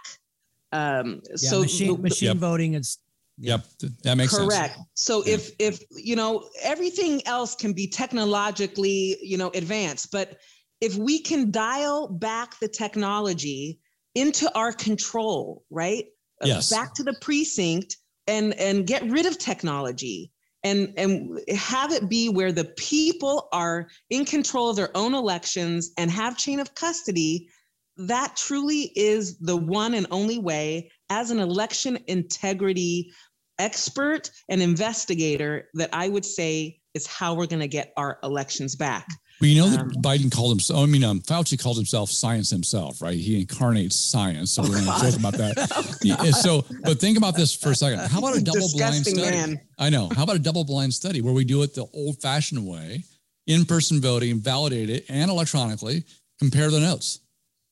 Um, Yeah, so machine, the- machine Yep. voting is yep that makes correct sense. Correct. So Yeah. if if you know everything else can be technologically you know advanced but if we can dial back the technology into our control right Yes. back to the precinct and and get rid of technology and and have it be where the people are in control of their own elections and have chain of custody that truly is the one and only way as an election integrity expert and investigator that I would say is how we're going to get our elections back. But you know that Um, Biden called himself. I mean, um, Fauci called himself science himself, right? He incarnates science. So we're going to joke about that. Yeah, so, but think about this for a second. How about a double blind study? man. I know. How about a double blind study where we do it the old-fashioned way, in-person voting, validate it, and electronically compare the notes.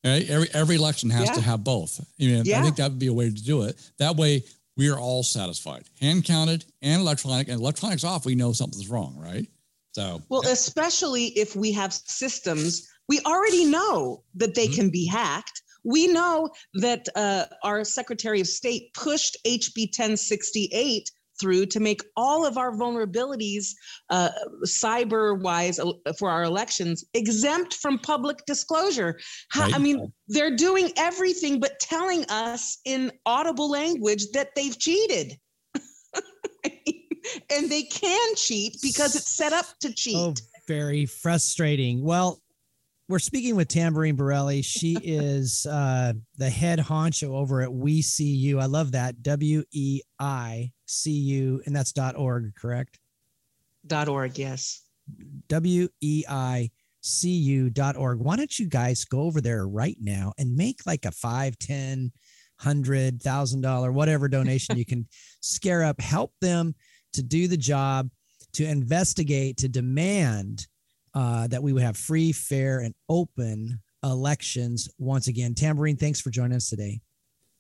Right? Every every election has Yeah. to have both. You know, I think that would be a way to do it. That way, we are all satisfied. Hand counted and electronic, and electronics off. We know something's wrong, right? So, Well, especially if we have systems, we already know that they Mhm. can be hacked. We know that uh, our Secretary of State pushed HB 1068 through to make all of our vulnerabilities uh, cyber wise uh, for our elections exempt from public disclosure. How, Right. I mean, they're doing everything but telling us in audible language that they've cheated. And they can cheat because it's set up to cheat. Oh, very frustrating. Well, we're speaking with Tamborine Borrelli. She is uh, the head honcho over at We See You. I love that. W E I C U, and that's dot org, correct? Dot org, yes. W E I C U dot org. Why don't you guys go over there right now and make like a five, ten, hundred, thousand dollar, whatever donation you can scare up, help them to do the job, to investigate, to demand uh, that we would have free, fair, and open elections once again. Tamborine, thanks for joining us today.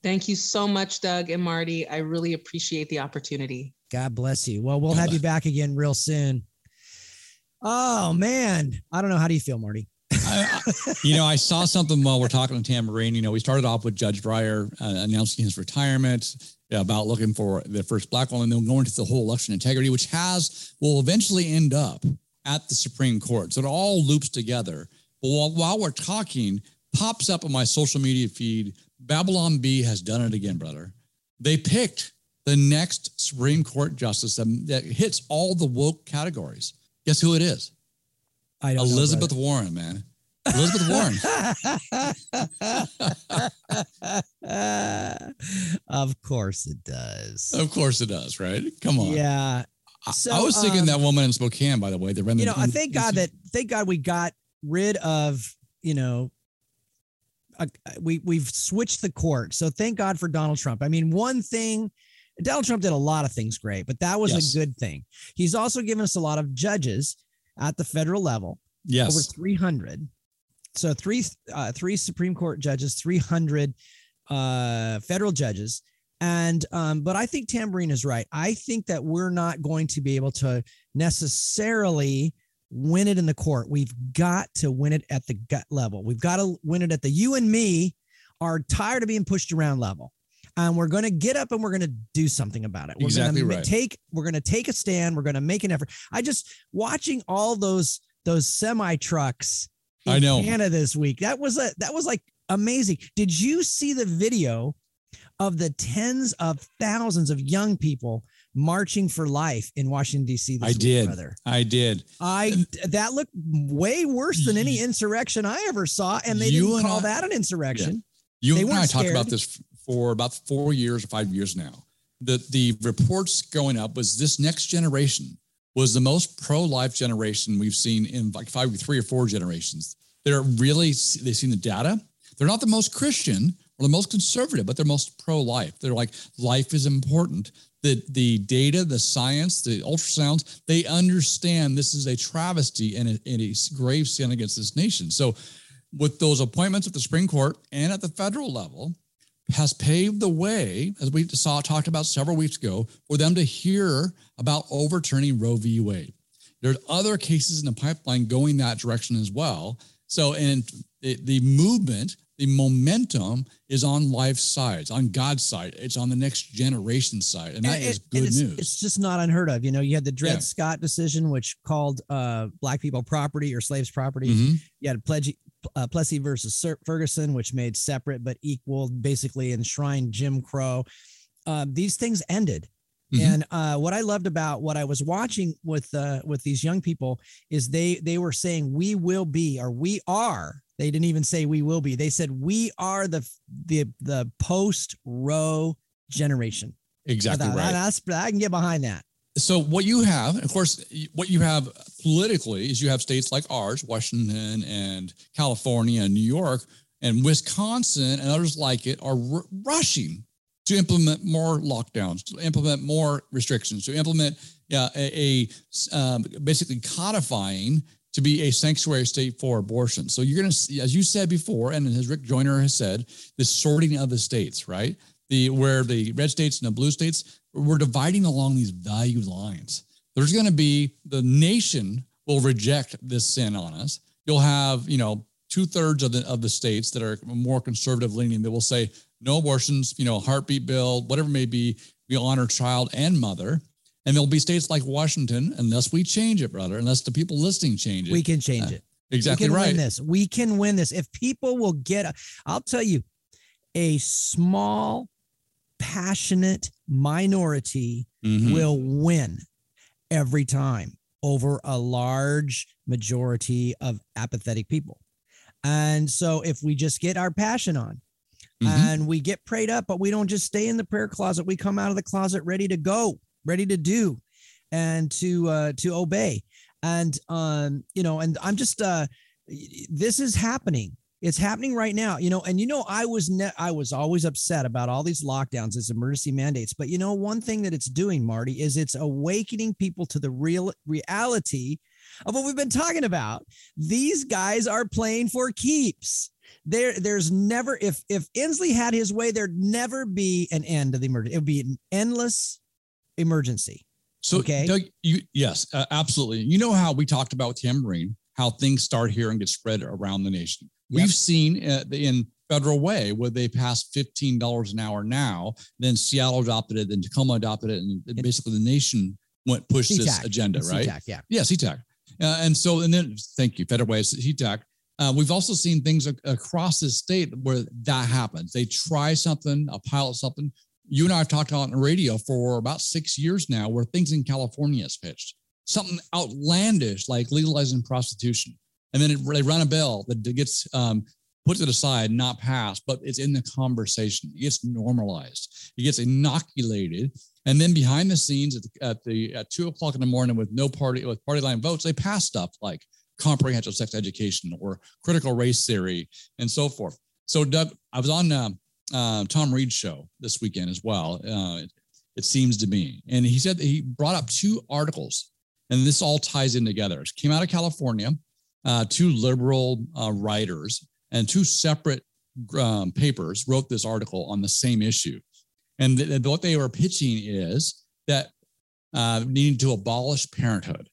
Thank you so much, Doug and Marty. I really appreciate the opportunity. God bless you. Well, we'll have you back again real soon. Oh man, I don't know. How do you feel, Marty? I, I- you know, I saw something while we're talking to Tamborine. You know, we started off with Judge Breyer uh, announcing his retirement yeah, about looking for the first black woman, and then going to the whole election integrity, which has will eventually end up at the Supreme Court. So it all loops together. But while, while we're talking, pops up on my social media feed. Babylon Bee has done it again, brother. They picked the next Supreme Court justice that, that hits all the woke categories. Guess who it is? I don't know, Elizabeth Warren, man. Elizabeth Warren. of course it does. Of course it does, right? Come on. Yeah. I- So, I was thinking um, that woman in Spokane, by the way, they ran the. You know, I thank God that thank God we got rid of, you know, uh, we we've switched the court. So thank God for Donald Trump. I mean, one thing Donald Trump did a lot of things great, but that was Yes. a good thing. He's also given us a lot of judges at the federal level. Yes. Over 300. So three uh, three Supreme Court judges, 300 uh, federal judges. And um, but I think Tamborine is right. I think that we're not going to be able to necessarily win it in the court. We've got to win it at the gut level. We've got to win it at the you and me are tired of being pushed around level. And we're going to get up and we're going to do something about it. We're Exactly going to right. take we're going to take a stand. We're going to make an effort. I just watching all those those semi trucks I know. Canada this week. That was a that was like amazing. Did you see the video of the tens of thousands of young people marching for life in Washington D.C. This I week, did. brother? I did. I that looked way worse than any insurrection I ever saw, and they You didn't call I- that an insurrection. You They and I weren't talked about this for about four years or five years now. The the reports going up was this next generation was the most pro-life generation we've seen in like five, three or four generations. They're really they've seen the data. They're not the most Christian or the most conservative, but they're most pro-life. They're like life is important. The the data, the science, the ultrasounds, they understand this is a travesty and a, and a grave sin against this nation. So with those appointments at the Supreme Court and at the federal level has paved the way, as we saw talked about several weeks ago, for them to hear about overturning Roe v. Wade. There's other cases in the pipeline going that direction as well. So, and the, the movement, the momentum is on life's side, it's on God's side, it's on the next generation side, and that And- is good it's, news. It's just not unheard of. You know, you had the Dred Yeah. Scott decision, which called uh, black people property or slaves property. Mhm. You had a Pledge, uh, Plessy versus Sir- Ferguson, which made separate but equal, basically enshrined Jim Crow. Uh, these things ended. Mhm. And uh, what I loved about what I was watching with uh, with these young people is they they were saying we will be or we are. They didn't even say we will be. They said we are the the the post Roe generation. Exactly I thought, right. That's I can get behind that. So what you have, of course, what you have politically is you have states like ours, Washington and California and New York and Wisconsin and others like it are r- rushing to implement more lockdowns, to implement more restrictions, to implement yeah, a, a um, basically codifying to be a sanctuary state for abortion. So you're going to see, as you said before, and as Rick Joyner has said, the sorting of the states, right? The where the red states and the blue states, we're dividing along these value lines. There's going to be the nation will reject this sin on us. You'll have, you know, two thirds of the of the states that are more conservative leaning that will say no abortions, you know, heartbeat bill, whatever it may be, we honor child and mother. And there'll be states like Washington, unless we change it, brother, unless the people listening change it. We can change it. Exactly we can right. Win this. We can win this. If people will get, I'll tell you, a small, passionate minority Mhm. will win every time over a large majority of apathetic people. And so if we just get our passion on Mhm. and we get prayed up, but we don't just stay in the prayer closet, we come out of the closet ready to go, ready to do and to uh to obey. And um, you know, and I'm just uh this is happening. It's happening right now, you know. And you know, I was ne- I was always upset about all these lockdowns, these emergency mandates. But you know, one thing that it's doing, Marty, is it's awakening people to the real reality of what we've been talking about. These guys are playing for keeps. There, there's never if if Inslee had his way, there'd never be an end to the emergency. It would be an endless emergency. So, Okay. Doug, you yes, uh, absolutely. You know how we talked about with Tamborine, how things start here and get spread around the nation. Yep. We've seen in Federal Way where they passed fifteen dollars an hour now. Then Seattle adopted it, then Tacoma adopted it, and basically the nation went pushed this agenda, It's right? SeaTac, yeah. Yeah, SeaTac. Uh, and so, and then thank you, Federal Way, SeaTac. Uh, we've also seen things ac- across the state where that happens. They try something, a pilot something. You and I have talked on the radio for about six years now, where things in California is pitched. Something outlandish like legalizing prostitution, and then it, they run a bill that gets um, put to the side, not passed, but it's in the conversation. It gets normalized. It gets inoculated, and then behind the scenes at the, at the at two o'clock in the morning with no party with party line votes, they pass stuff like comprehensive sex education or critical race theory and so forth. So, Doug, I was on uh, uh, Tom Reed's show this weekend as well. Uh, it, it seems to me, and he said that he brought up two articles, and this all ties in together. It came out of California, uh, two liberal uh, writers and two separate um, papers wrote this article on the same issue, and th- what they were pitching is that uh, needing to abolish parenthood.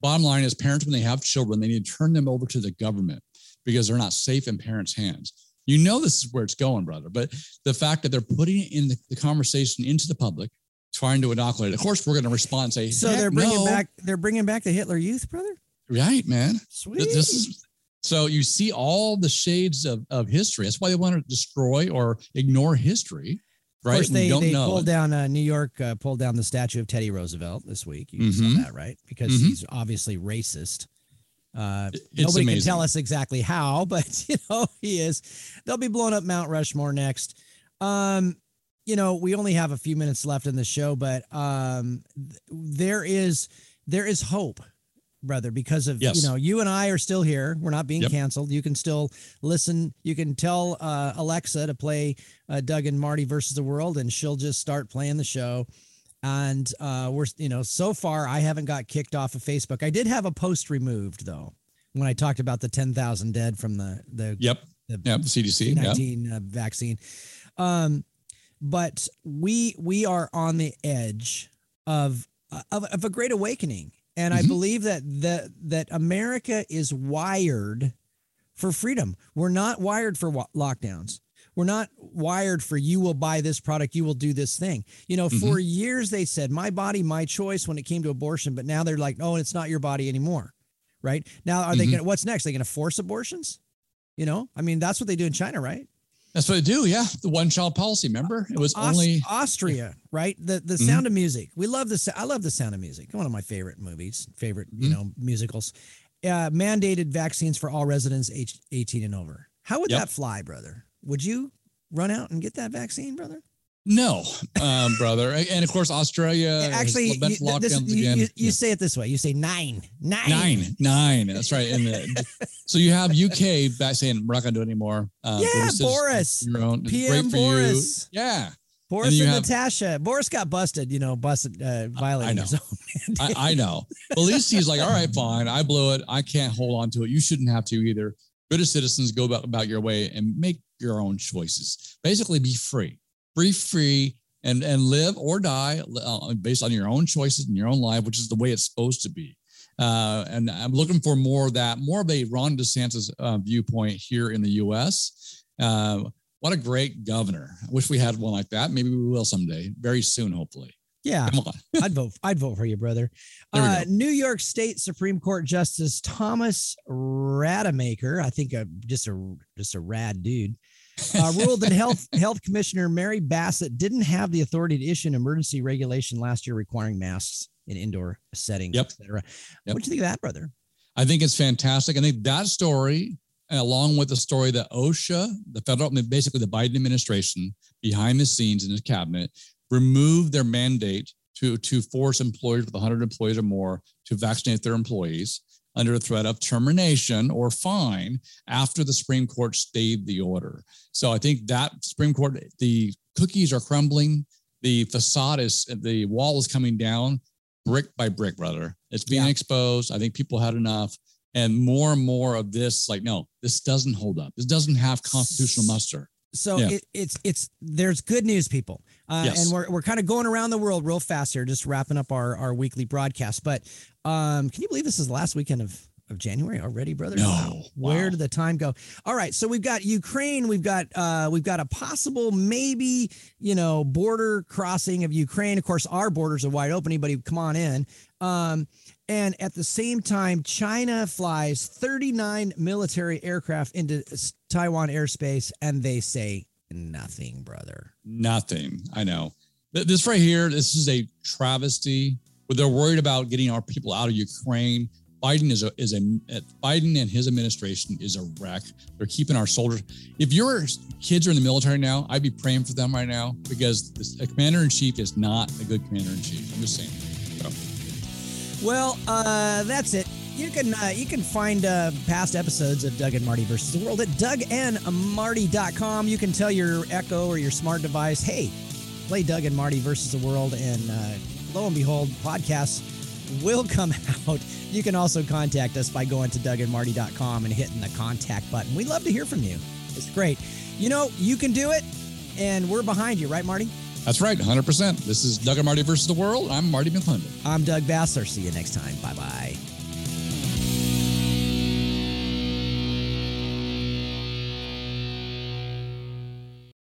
Bottom line is, parents when they have children, they need to turn them over to the government because they're not safe in parents' hands. You know this is where it's going, brother. But the fact that they're putting it in the, the conversation into the public, trying to inoculate. Of course, we're going to respond say, So they're bringing no." back they're bringing back the Hitler Youth, brother. right, man. Sweet. This is so you see all the shades of, of history. That's why they want to destroy or ignore history, Of right? course, they, don't they know. pulled down uh, New York, uh, pulled down the statue of Teddy Roosevelt this week. You Mhm. saw that, right? Because Mhm. he's obviously racist. Uh, nobody can tell us exactly how, but you know he is. They'll be blowing up Mount Rushmore next. Um, you know, we only have a few minutes left in the show, but um, th- there is there is hope, brother, because of Yes. you know you and I are still here. We're not being Yep. canceled. You can still listen. You can tell uh, Alexa to play uh, Doug and Marty versus the world, and she'll just start playing the show. And uh, we're you know so far I haven't got kicked off of Facebook. I did have a post removed though when I talked about the ten thousand dead from the the Yep. the Yep. The CDC. 19 uh, vaccine. Um, but we we are on the edge of of, of a great awakening, and I Mhm. believe that that that America is wired for freedom. We're not wired for wa- lockdowns. We're not wired for you will buy this product, you will do this thing. You know, for years they said my body, my choice when it came to abortion, but now they're like, oh, it's not your body anymore. Right now, are they Mhm. going? to What's next? They going to force abortions? You know, I mean, that's what they do in China, right? That's what they do. Yeah. The one child policy. Remember, it was Aus- only Austria, right? The the Mhm. Sound of Music. We love the. I love the Sound of Music. One of my favorite movies, favorite you Mhm. know musicals. Uh, mandated vaccines for all residents age 18 and over. How would Yep. that fly, brother? Would you run out and get that vaccine, brother? No, um, brother. And of course, Australia Actually, you, this, you, again. you, you Yeah. say it this way. You say nine, nine, Nine, nine. That's right. And the, so you have UK back saying we're not going to do it anymore. Uh, Yeah, Boris. Your own. PM great for Boris. you. Yeah. Boris And and, have- Natasha. Boris got busted. You know, busted uh, violating know. his own. I, I know. But at least he's like, all right, fine. I blew it. I can't hold on to it. You shouldn't have to either. British citizens go about, about your way and make your own choices. Basically, be free, be free, and and live or die uh, based on your own choices and your own life, which is the way it's supposed to be. Uh, and I'm looking for more of that, more of a Ron DeSantis uh, viewpoint here in the U.S. Uh, what a great governor! I wish we had one like that. Maybe we will someday, very soon, hopefully. Yeah, Come on. I'd vote. I'd vote for you, brother. Uh. New York State Supreme Court Justice Thomas Rademaker, I think a, just a just a rad dude, uh, ruled that Health Health Commissioner Mary Bassett didn't have the authority to issue an emergency regulation last year requiring masks in indoor settings, Yep. et cetera. Yep. What do you think of that, brother? I think it's fantastic. I think that story, along with the story that OSHA, the federal, basically the Biden administration, behind the scenes in his cabinet, removed their mandate to to force employers with 100 employees or more to vaccinate their employees under the threat of termination or fine after the Supreme Court stayed the order. So I think that Supreme Court, the cookies are crumbling, the facade is, the wall is coming down brick by brick, brother. It's being Yeah. exposed. I think people had enough. And more and more of this, like, no, this doesn't hold up. This doesn't have constitutional muster. So Yeah. it, it's it's there's good news, people, uh, Yes. and we're we're kind of going around the world real fast here, just wrapping up our our weekly broadcast. But um, can you believe this is the last weekend of of January already, brother? No. Wow. Where did the time go? All right, so we've got Ukraine, we've got uh, we've got a possible maybe you know border crossing of Ukraine. Of course, our borders are wide open. Anybody come on in. Um, and at the same time, China flies 39 military aircraft into Taiwan airspace, and they say nothing, brother. Nothing. I know. This right here, this is a travesty. Where they're worried about getting our people out of Ukraine. Biden is a is a eh, Biden and his administration is a wreck. They're keeping our soldiers. If your kids are in the military now, I'd be praying for them right now because a commander in chief is not a good commander in chief. I'm just saying. Well, uh, that's it. You can uh, you can find uh, past episodes of Doug and Marty versus the World at DougandMarty.com. You can tell your Echo or your smart device, hey, play Doug and Marty versus the World, and uh, lo and behold, podcasts will come out. You can also contact us by going to DougandMarty.com and hitting the contact button. We love to hear from you. It's great. You know, you can do it, and we're behind you, right, Marty? That's right, 100%. This is Doug and Marty versus the world. I'm Marty McClendon. I'm Doug Basler. See you next time. Bye bye.